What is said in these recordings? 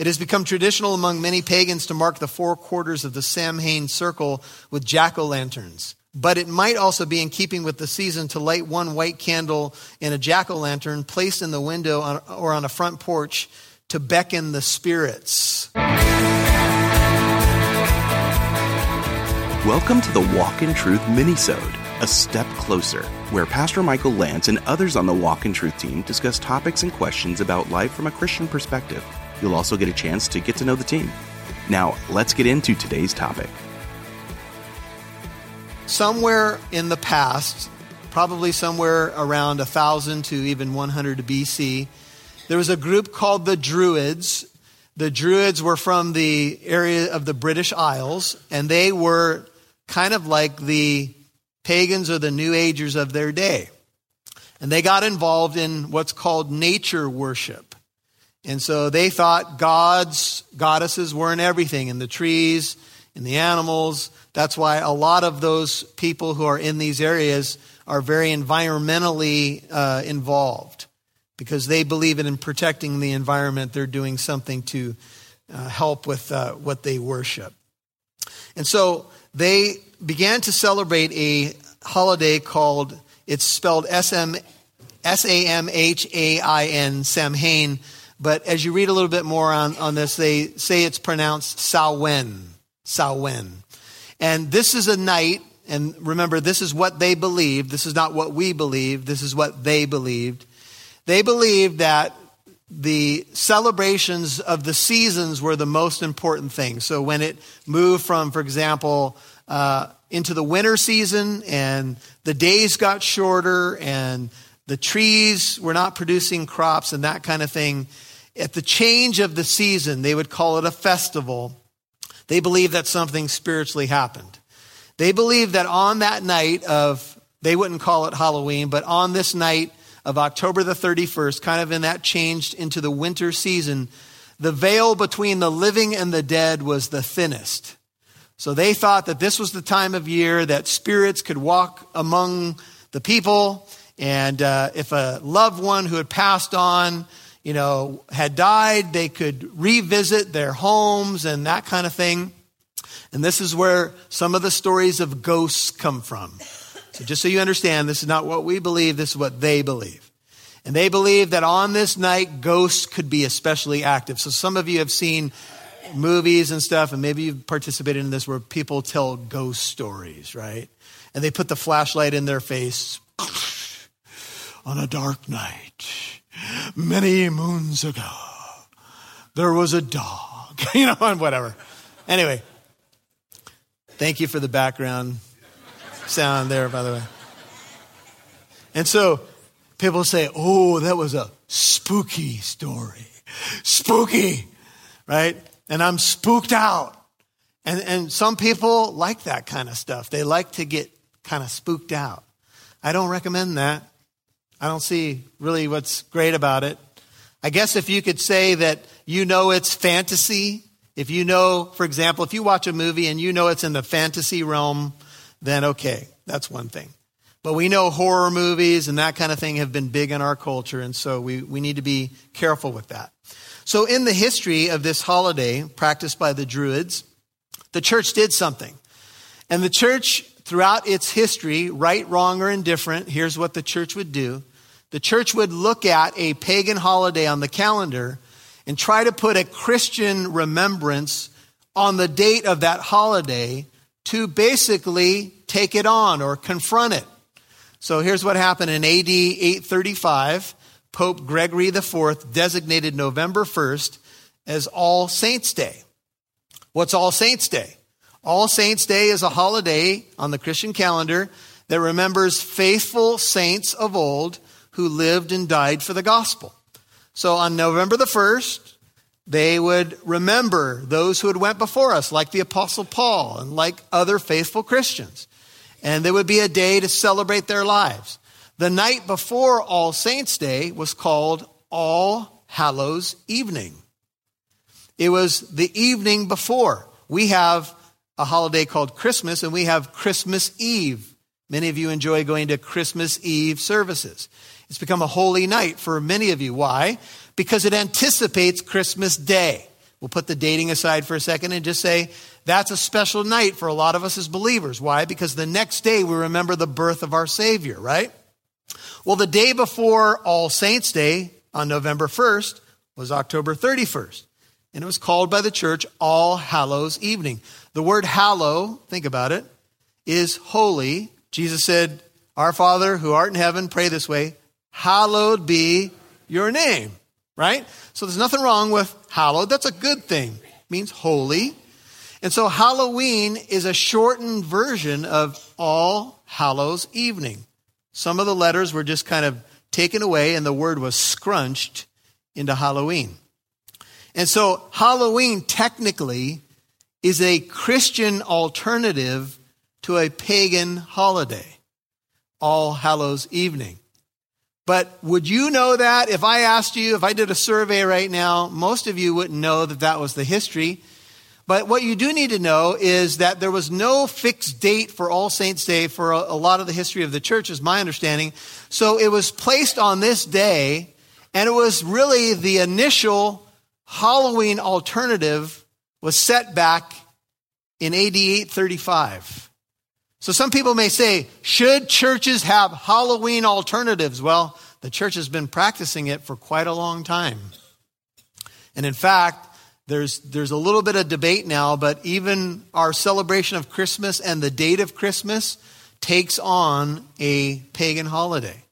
It has become traditional among many pagans to mark the four quarters of the Samhain circle with jack o' lanterns. But it might also be in keeping with the season to light one white candle in a jack o' lantern placed in the window on, or on a front porch to beckon the spirits. Welcome to the Walk in Truth minisode, a step closer, where Pastor Michael Lance and others on the Walk in Truth team discuss topics and questions about life from a Christian perspective. You'll also get a chance to get to know the team. Now, let's get into today's topic. Somewhere in the past, probably somewhere around 1000 to even 100 BC, there was a group called the Druids. The Druids were from the area of the British Isles, and they were kind of like the pagans or the New Agers of their day. And they got involved in what's called nature worship. And so they thought gods, goddesses weren't everything in the trees, in the animals. That's why a lot of those people who are in these areas are very environmentally uh, involved because they believe in protecting the environment. They're doing something to uh, help with uh, what they worship. And so they began to celebrate a holiday called, it's spelled S M S A M H A I N, Samhain but as you read a little bit more on, on this, they say it's pronounced Samhain. Samhain. And this is a night, and remember, this is what they believed. This is not what we believe. This is what they believed. They believed that the celebrations of the seasons were the most important thing. So when it moved from, for example, uh, into the winter season and the days got shorter and the trees were not producing crops and that kind of thing, at the change of the season, they would call it a festival. They believed that something spiritually happened. They believed that on that night of, they wouldn't call it Halloween, but on this night of October the 31st, kind of in that changed into the winter season, the veil between the living and the dead was the thinnest. So they thought that this was the time of year that spirits could walk among the people. And uh, if a loved one who had passed on you know, had died, they could revisit their homes and that kind of thing. And this is where some of the stories of ghosts come from. So just so you understand, this is not what we believe, this is what they believe. And they believe that on this night, ghosts could be especially active. So some of you have seen movies and stuff, and maybe you've participated in this where people tell ghost stories, right? And they put the flashlight in their face on a dark night many moons ago, there was a dog, you know, and whatever. Anyway, thank you for the background sound there, by the way. And so people say, oh, that was a spooky story. Spooky, right? And I'm spooked out. And, and some people like that kind of stuff. They like to get kind of spooked out. I don't recommend that. I don't see really what's great about it. I guess if you could say that you know it's fantasy, if you know, for example, if you watch a movie and you know it's in the fantasy realm, then okay, that's one thing. But we know horror movies and that kind of thing have been big in our culture, and so we, we need to be careful with that. So, in the history of this holiday practiced by the Druids, the church did something. And the church, throughout its history, right, wrong, or indifferent, here's what the church would do the church would look at a pagan holiday on the calendar and try to put a Christian remembrance on the date of that holiday to basically take it on or confront it. So here's what happened in AD 835. Pope Gregory IV designated November 1st as All Saints' Day. What's All Saints' Day? All Saints' Day is a holiday on the Christian calendar that remembers faithful saints of old who lived and died for the gospel. So on November the 1st, they would remember those who had went before us, like the Apostle Paul and like other faithful Christians. And there would be a day to celebrate their lives. The night before All Saints' Day was called All Hallows Evening. It was the evening before. We have a holiday called Christmas, and we have Christmas Eve. Many of you enjoy going to Christmas Eve services. It's become a holy night for many of you. Why? Because it anticipates Christmas Day. We'll put the dating aside for a second and just say that's a special night for a lot of us as believers. Why? Because the next day we remember the birth of our Savior, right? Well, the day before All Saints' Day on November 1st was October 31st. And it was called by the church All Hallows Evening. The word hallow, think about it, is holy. Jesus said, Our Father who art in heaven, pray this way, hallowed be your name, right? So there's nothing wrong with hallowed. That's a good thing. It means holy. And so Halloween is a shortened version of All Hallows Evening. Some of the letters were just kind of taken away and the word was scrunched into Halloween. And so Halloween technically is a Christian alternative to a pagan holiday, All Hallows Evening. But would you know that if I asked you, if I did a survey right now, most of you wouldn't know that that was the history. But what you do need to know is that there was no fixed date for All Saints' Day for a, a lot of the history of the church, is my understanding. So it was placed on this day, and it was really the initial Halloween alternative was set back in AD 835. So some people may say, should churches have Halloween alternatives? Well, the church has been practicing it for quite a long time. And in fact, there's, there's a little bit of debate now, but even our celebration of Christmas and the date of Christmas takes on a pagan holiday.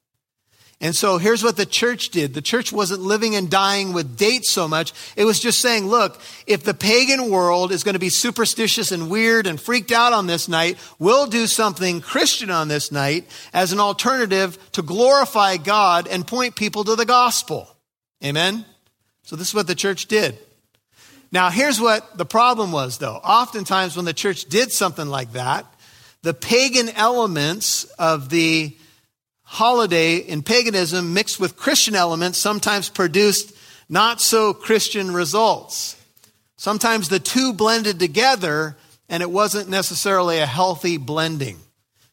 And so here's what the church did. The church wasn't living and dying with dates so much. It was just saying, look, if the pagan world is going to be superstitious and weird and freaked out on this night, we'll do something Christian on this night as an alternative to glorify God and point people to the gospel. Amen? So this is what the church did. Now, here's what the problem was, though. Oftentimes, when the church did something like that, the pagan elements of the holiday in paganism mixed with Christian elements sometimes produced not so Christian results. Sometimes the two blended together and it wasn't necessarily a healthy blending.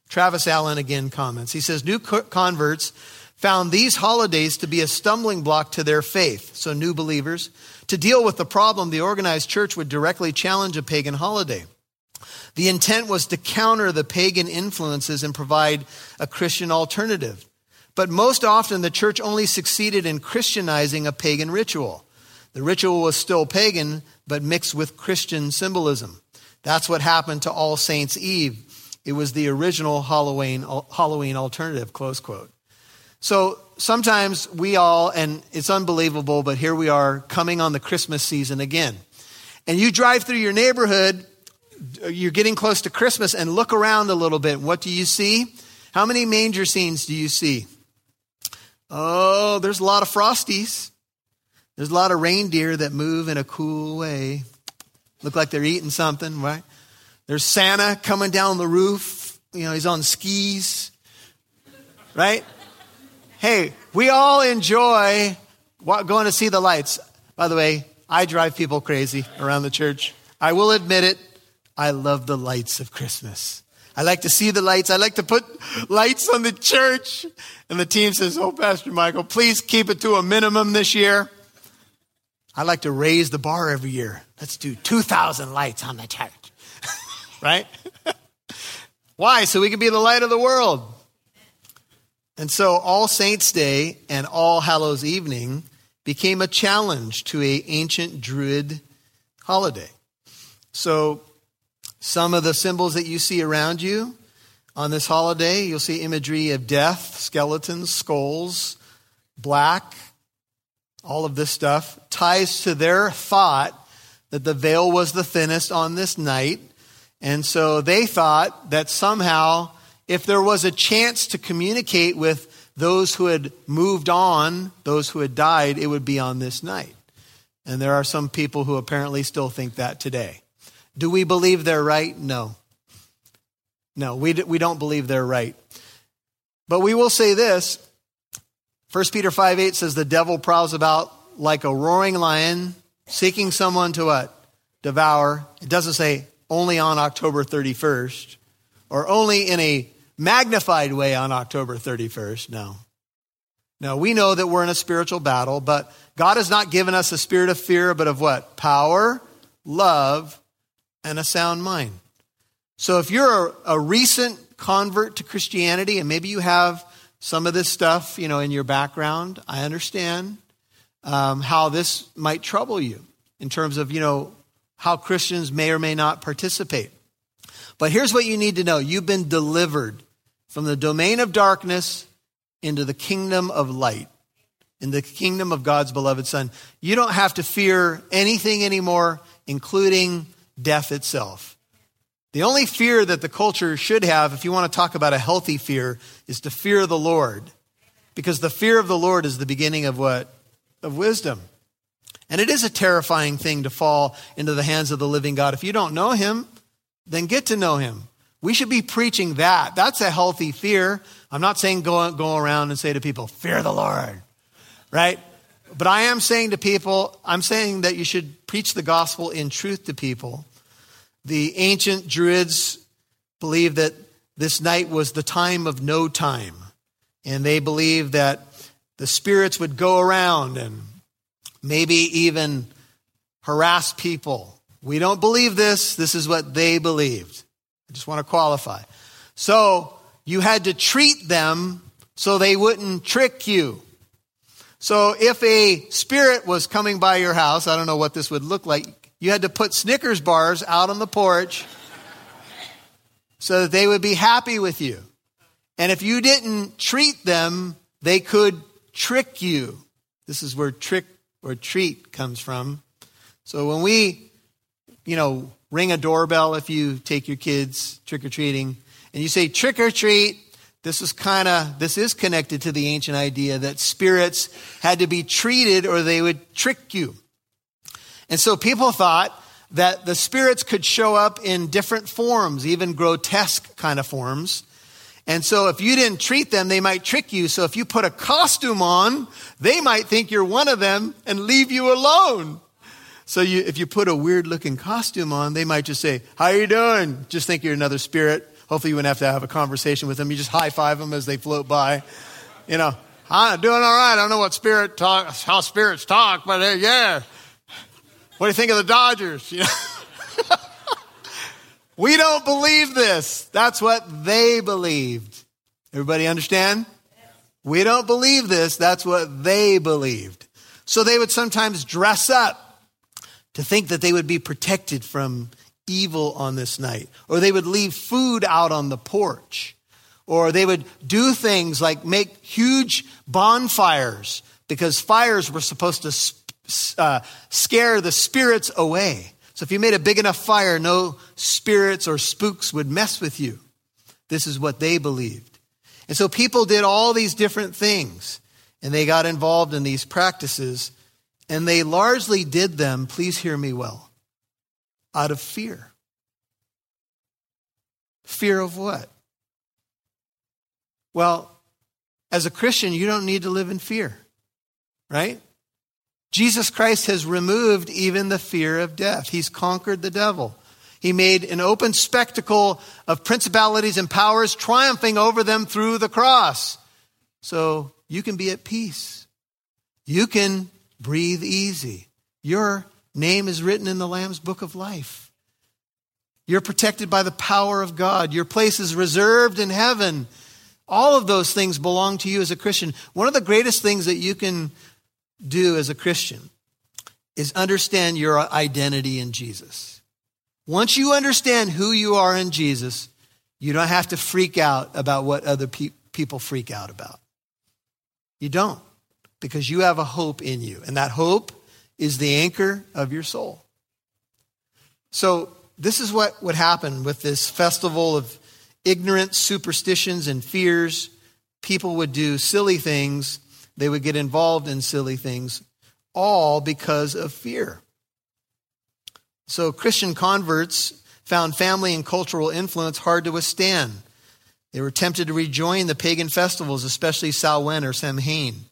Travis Allen again comments. He says, New converts found these holidays to be a stumbling block to their faith. So, new believers, to deal with the problem, the organized church would directly challenge a pagan holiday. The intent was to counter the pagan influences and provide a Christian alternative. But most often, the church only succeeded in Christianizing a pagan ritual. The ritual was still pagan, but mixed with Christian symbolism. That's what happened to All Saints' Eve. It was the original Halloween, Halloween alternative, close quote. So sometimes we all, and it's unbelievable, but here we are coming on the Christmas season again. And you drive through your neighborhood you're getting close to Christmas and look around a little bit. What do you see? How many manger scenes do you see? Oh, there's a lot of frosties. There's a lot of reindeer that move in a cool way. Look like they're eating something, right? There's Santa coming down the roof. You know, he's on skis, right? Hey, we all enjoy going to see the lights. By the way, I drive people crazy around the church. I will admit it. I love the lights of Christmas. I like to see the lights. I like to put lights on the church. And the team says, Oh, Pastor Michael, please keep it to a minimum this year. I like to raise the bar every year. Let's do 2,000 lights on the church. right? Why? So we can be the light of the world. And so All Saints' Day and All Hallows Evening became a challenge to a ancient Druid holiday. So some of the symbols that you see around you on this holiday, you'll see imagery of death, skeletons, skulls, black, all of this stuff ties to their thought that the veil was the thinnest on this night. And so they thought that somehow, if there was a chance to communicate with those who had moved on, those who had died, it would be on this night. And there are some people who apparently still think that today. Do we believe they're right? No. No, we, we don't believe they're right. But we will say this 1 Peter 5 8 says, The devil prowls about like a roaring lion, seeking someone to what? Devour. It doesn't say only on October 31st or only in a magnified way on October 31st. No. No, we know that we're in a spiritual battle, but God has not given us a spirit of fear, but of what? Power, love, and a sound mind. So if you're a, a recent convert to Christianity and maybe you have some of this stuff, you know, in your background, I understand um, how this might trouble you in terms of, you know, how Christians may or may not participate. But here's what you need to know you've been delivered from the domain of darkness into the kingdom of light, in the kingdom of God's beloved Son. You don't have to fear anything anymore, including death itself. The only fear that the culture should have, if you want to talk about a healthy fear, is to fear the Lord. Because the fear of the Lord is the beginning of what? Of wisdom. And it is a terrifying thing to fall into the hands of the living God. If you don't know him, then get to know him. We should be preaching that. That's a healthy fear. I'm not saying go, go around and say to people, fear the Lord, right? But I am saying to people, I'm saying that you should preach the gospel in truth to people. The ancient Druids believed that this night was the time of no time. And they believed that the spirits would go around and maybe even harass people. We don't believe this. This is what they believed. I just want to qualify. So you had to treat them so they wouldn't trick you. So if a spirit was coming by your house, I don't know what this would look like, you had to put Snickers bars out on the porch so that they would be happy with you. And if you didn't treat them, they could trick you. This is where trick or treat comes from. So when we, you know, ring a doorbell if you take your kids trick or treating and you say trick or treat, this is kind of this is connected to the ancient idea that spirits had to be treated or they would trick you. And so people thought that the spirits could show up in different forms, even grotesque kind of forms. And so if you didn't treat them, they might trick you. So if you put a costume on, they might think you're one of them and leave you alone. So you, if you put a weird looking costume on, they might just say, how are you doing? Just think you're another spirit. Hopefully you wouldn't have to have a conversation with them. You just high five them as they float by. You know, I'm doing all right. I don't know what spirit talk, how spirits talk, but uh, yeah. What do you think of the Dodgers? You know? We don't believe this. That's what they believed. Everybody understand? We don't believe this. That's what they believed. So they would sometimes dress up to think that they would be protected from evil on this night. Or they would leave food out on the porch. Or they would do things like make huge bonfires because fires were supposed to uh, scare the spirits away. So if you made a big enough fire, no spirits or spooks would mess with you. This is what they believed. And so people did all these different things and they got involved in these practices and they largely did them, please hear me well, out of fear. Fear of what? Well, as a Christian, you don't need to live in fear, right? Jesus Christ has removed even the fear of death. He's conquered the devil. He made an open spectacle of principalities and powers, triumphing over them through the cross. So you can be at peace. You can breathe easy. Your name is written in the Lamb's book of life. You're protected by the power of God. Your place is reserved in heaven. All of those things belong to you as a Christian. One of the greatest things that you can do as a Christian is understand your identity in Jesus. Once you understand who you are in Jesus, you don't have to freak out about what other pe- people freak out about. You don't, because you have a hope in you, and that hope is the anchor of your soul. So, this is what would happen with this festival of ignorant superstitions and fears. People would do silly things they would get involved in silly things, all because of fear. So Christian converts found family and cultural influence hard to withstand. They were tempted to rejoin the pagan festivals, especially Samhain or Samhain.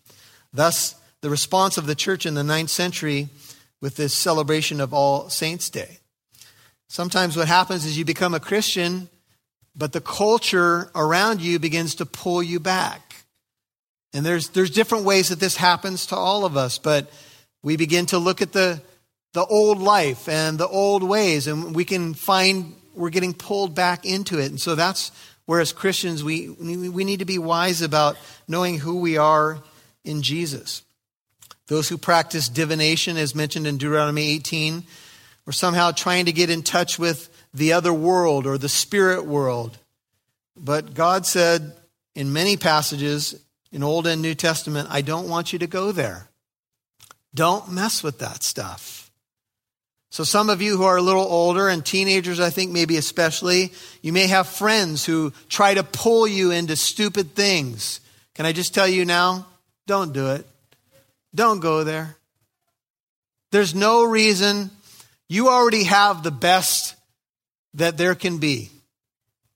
Thus, the response of the church in the ninth century with this celebration of All Saints' Day. Sometimes what happens is you become a Christian, but the culture around you begins to pull you back. And there's, there's different ways that this happens to all of us, but we begin to look at the, the old life and the old ways, and we can find we're getting pulled back into it. And so that's where, as Christians, we, we need to be wise about knowing who we are in Jesus. Those who practice divination, as mentioned in Deuteronomy 18, were somehow trying to get in touch with the other world or the spirit world. But God said in many passages in Old and New Testament, I don't want you to go there. Don't mess with that stuff. So, some of you who are a little older and teenagers, I think maybe especially, you may have friends who try to pull you into stupid things. Can I just tell you now? Don't do it. Don't go there. There's no reason. You already have the best that there can be.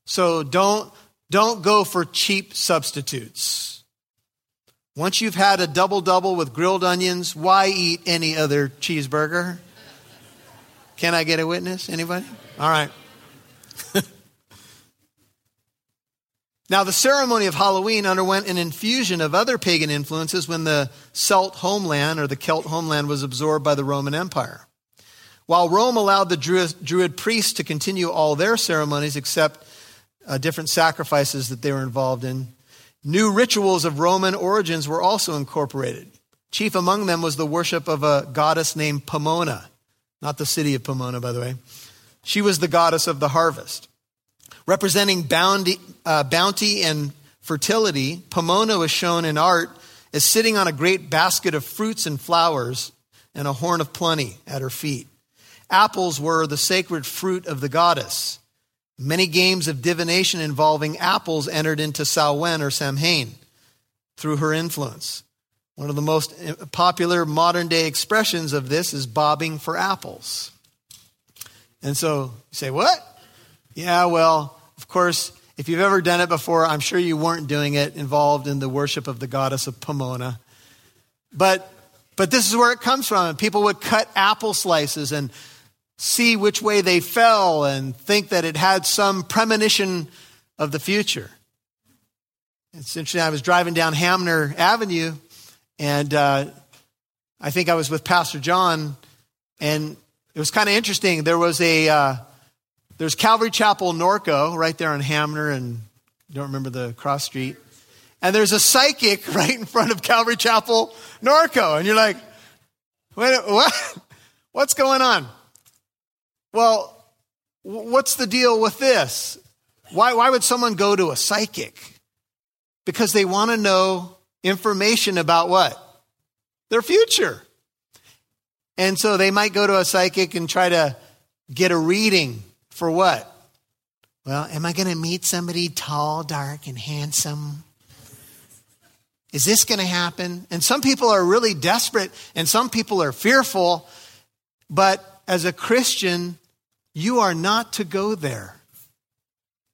So don't, don't go for cheap substitutes. Once you've had a double double with grilled onions, why eat any other cheeseburger? Can I get a witness? Anybody? All right. Now, the ceremony of Halloween underwent an infusion of other pagan influences when the Celt homeland or the Celt homeland was absorbed by the Roman Empire. While Rome allowed the Druid, Druid priests to continue all their ceremonies except uh, different sacrifices that they were involved in, new rituals of Roman origins were also incorporated. Chief among them was the worship of a goddess named Pomona not the city of Pomona, by the way. She was the goddess of the harvest. Representing bounty, uh, bounty and fertility, Pomona was shown in art as sitting on a great basket of fruits and flowers and a horn of plenty at her feet. Apples were the sacred fruit of the goddess. Many games of divination involving apples entered into Samhain or Samhain through her influence. One of the most popular modern day expressions of this is bobbing for apples. And so you say, What? Yeah, well, of course, if you've ever done it before, I'm sure you weren't doing it involved in the worship of the goddess of Pomona. But, but this is where it comes from. People would cut apple slices and see which way they fell and think that it had some premonition of the future. It's interesting. I was driving down Hamner Avenue and uh, I think I was with Pastor John, and it was kind of interesting. There was a uh, there's Calvary Chapel Norco right there on Hamner, and don't remember the cross street. And there's a psychic right in front of Calvary Chapel Norco, and you're like, wait, what? What's going on? Well, what's the deal with this? Why, why would someone go to a psychic? Because they want to know information about what? Their future. And so they might go to a psychic and try to get a reading for what? Well, am I going to meet somebody tall, dark, and handsome? Is this going to happen? And some people are really desperate and some people are fearful. But as a Christian, you are not to go there.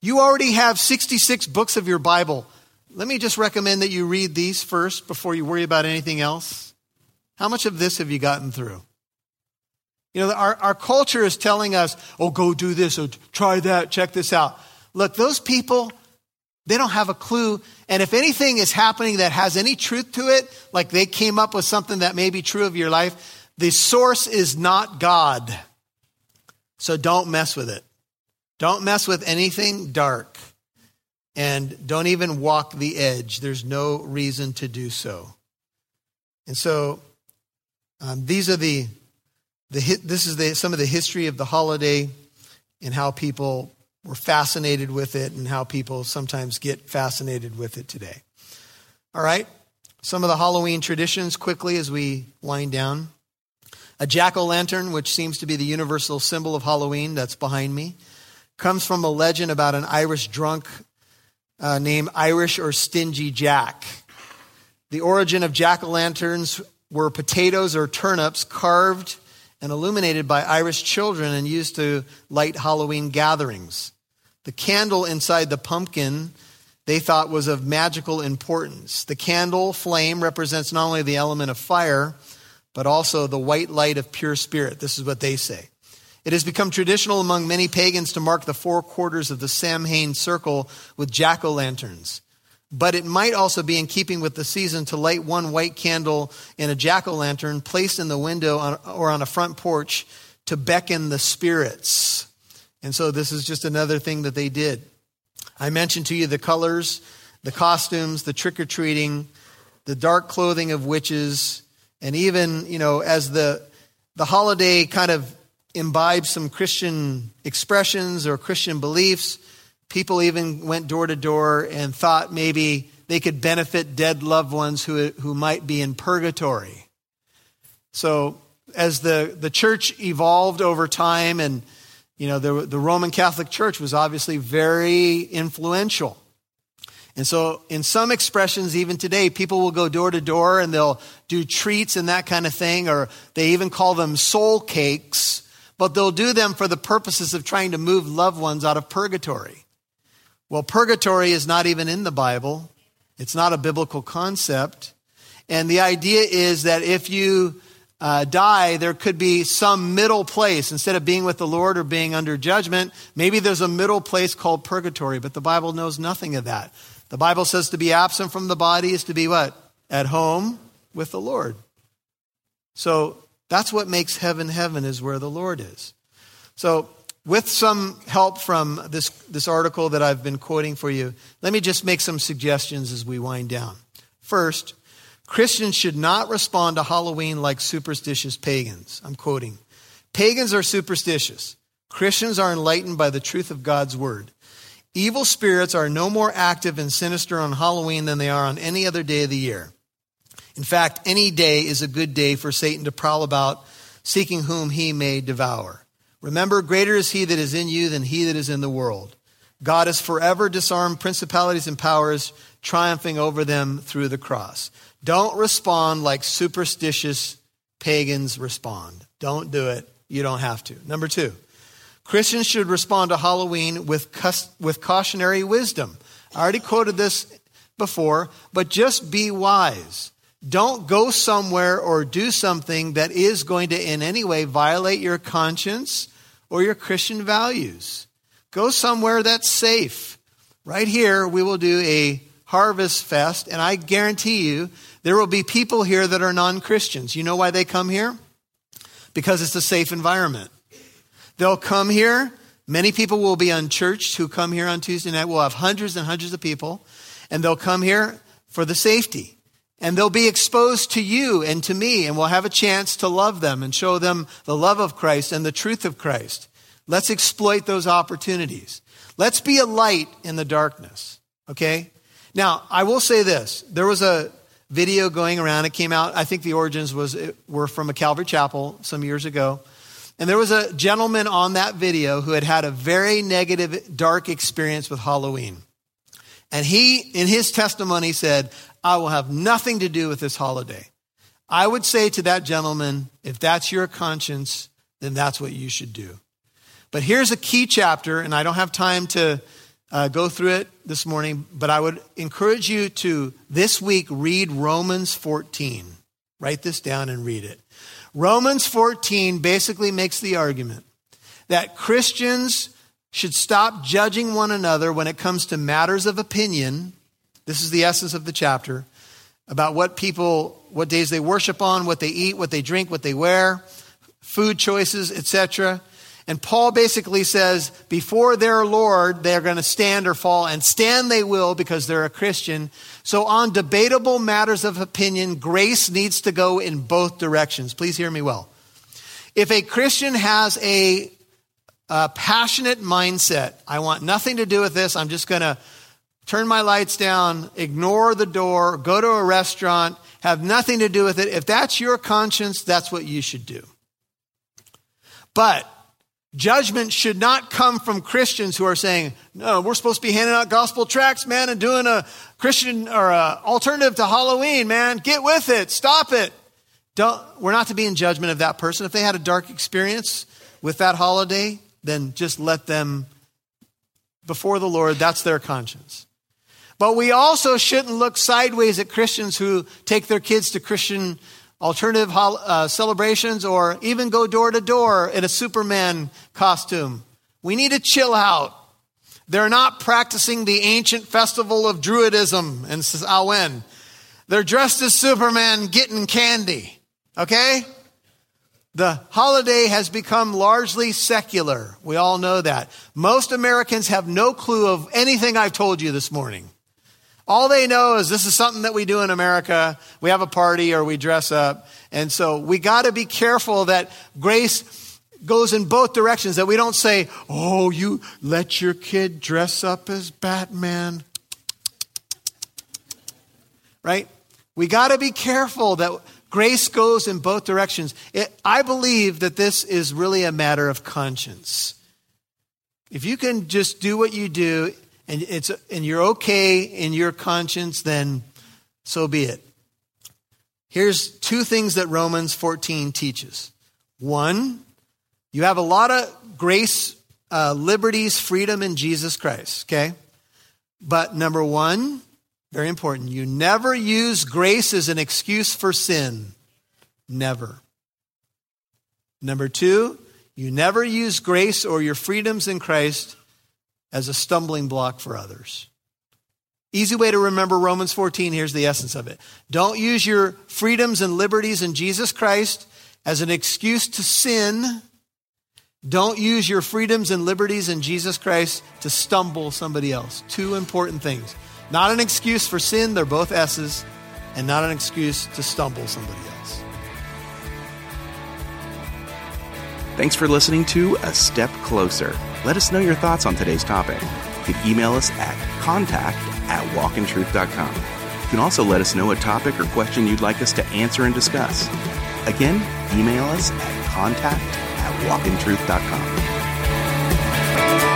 You already have 66 books of your Bible. Let me just recommend that you read these first before you worry about anything else. How much of this have you gotten through? You know, our, our culture is telling us, oh, go do this, or try that, check this out. Look, those people, they don't have a clue. And if anything is happening that has any truth to it, like they came up with something that may be true of your life, the source is not God. So don't mess with it. Don't mess with anything dark and don't even walk the edge. There's no reason to do so. And so um, these are the, the this is the, some of the history of the holiday and how people were fascinated with it and how people sometimes get fascinated with it today. All right, some of the Halloween traditions quickly as we wind down. A jack o' lantern, which seems to be the universal symbol of Halloween, that's behind me, comes from a legend about an Irish drunk uh, named Irish or Stingy Jack. The origin of jack o' lanterns were potatoes or turnips carved and illuminated by Irish children and used to light Halloween gatherings. The candle inside the pumpkin they thought was of magical importance. The candle flame represents not only the element of fire, but also the white light of pure spirit. This is what they say. It has become traditional among many pagans to mark the four quarters of the Samhain circle with jack o' lanterns. But it might also be in keeping with the season to light one white candle in a jack o' lantern placed in the window on, or on a front porch to beckon the spirits. And so this is just another thing that they did. I mentioned to you the colors, the costumes, the trick or treating, the dark clothing of witches, and even, you know, as the, the holiday kind of imbibed some Christian expressions or Christian beliefs, people even went door to door and thought maybe they could benefit dead loved ones who, who might be in purgatory. So as the, the church evolved over time and you know the, the roman catholic church was obviously very influential and so in some expressions even today people will go door to door and they'll do treats and that kind of thing or they even call them soul cakes but they'll do them for the purposes of trying to move loved ones out of purgatory well purgatory is not even in the bible it's not a biblical concept and the idea is that if you uh, die, there could be some middle place. Instead of being with the Lord or being under judgment, maybe there's a middle place called purgatory, but the Bible knows nothing of that. The Bible says to be absent from the body is to be what? At home with the Lord. So that's what makes heaven heaven, is where the Lord is. So, with some help from this, this article that I've been quoting for you, let me just make some suggestions as we wind down. First, Christians should not respond to Halloween like superstitious pagans. I'm quoting. Pagans are superstitious. Christians are enlightened by the truth of God's word. Evil spirits are no more active and sinister on Halloween than they are on any other day of the year. In fact, any day is a good day for Satan to prowl about, seeking whom he may devour. Remember, greater is he that is in you than he that is in the world. God has forever disarmed principalities and powers, triumphing over them through the cross. Don't respond like superstitious pagans respond. Don't do it. You don't have to. Number two, Christians should respond to Halloween with, with cautionary wisdom. I already quoted this before, but just be wise. Don't go somewhere or do something that is going to in any way violate your conscience or your Christian values. Go somewhere that's safe. Right here, we will do a harvest fest, and I guarantee you there will be people here that are non Christians. You know why they come here? Because it's a safe environment. They'll come here. Many people will be unchurched who come here on Tuesday night. We'll have hundreds and hundreds of people, and they'll come here for the safety. And they'll be exposed to you and to me, and we'll have a chance to love them and show them the love of Christ and the truth of Christ. Let's exploit those opportunities. Let's be a light in the darkness, okay? Now, I will say this. There was a video going around. It came out, I think the origins was, were from a Calvary Chapel some years ago. And there was a gentleman on that video who had had a very negative, dark experience with Halloween. And he, in his testimony, said, I will have nothing to do with this holiday. I would say to that gentleman, if that's your conscience, then that's what you should do. But here's a key chapter, and I don't have time to uh, go through it this morning, but I would encourage you to this week read Romans 14. Write this down and read it. Romans 14 basically makes the argument that Christians should stop judging one another when it comes to matters of opinion. This is the essence of the chapter about what people, what days they worship on, what they eat, what they drink, what they wear, food choices, etc. And Paul basically says, before their Lord, they're going to stand or fall, and stand they will because they're a Christian. So, on debatable matters of opinion, grace needs to go in both directions. Please hear me well. If a Christian has a, a passionate mindset, I want nothing to do with this, I'm just going to turn my lights down, ignore the door, go to a restaurant, have nothing to do with it. If that's your conscience, that's what you should do. But Judgment should not come from Christians who are saying, no, we're supposed to be handing out gospel tracts, man, and doing a Christian or alternative to Halloween, man. Get with it. Stop it. Don't, we're not to be in judgment of that person. If they had a dark experience with that holiday, then just let them before the Lord. That's their conscience. But we also shouldn't look sideways at Christians who take their kids to Christian alternative uh, celebrations, or even go door to door in a Superman costume. We need to chill out. They're not practicing the ancient festival of Druidism and Samhain. They're dressed as Superman getting candy. Okay? The holiday has become largely secular. We all know that. Most Americans have no clue of anything I've told you this morning. All they know is this is something that we do in America. We have a party or we dress up. And so we got to be careful that grace goes in both directions, that we don't say, oh, you let your kid dress up as Batman. Right? We got to be careful that grace goes in both directions. It, I believe that this is really a matter of conscience. If you can just do what you do and, it's, and you're okay in your conscience, then so be it. Here's two things that Romans 14 teaches. One, you have a lot of grace, uh, liberties, freedom in Jesus Christ, okay? But number one, very important, you never use grace as an excuse for sin. Never. Number two, you never use grace or your freedoms in Christ as a stumbling block for others. Easy way to remember Romans 14, here's the essence of it. Don't use your freedoms and liberties in Jesus Christ as an excuse to sin. Don't use your freedoms and liberties in Jesus Christ to stumble somebody else. Two important things. Not an excuse for sin, they're both S's, and not an excuse to stumble somebody else. Thanks for listening to A Step Closer. Let us know your thoughts on today's topic. You can email us at contact at walkintruth.com. You can also let us know a topic or question you'd like us to answer and discuss. Again, email us at contact at walkintruth.com.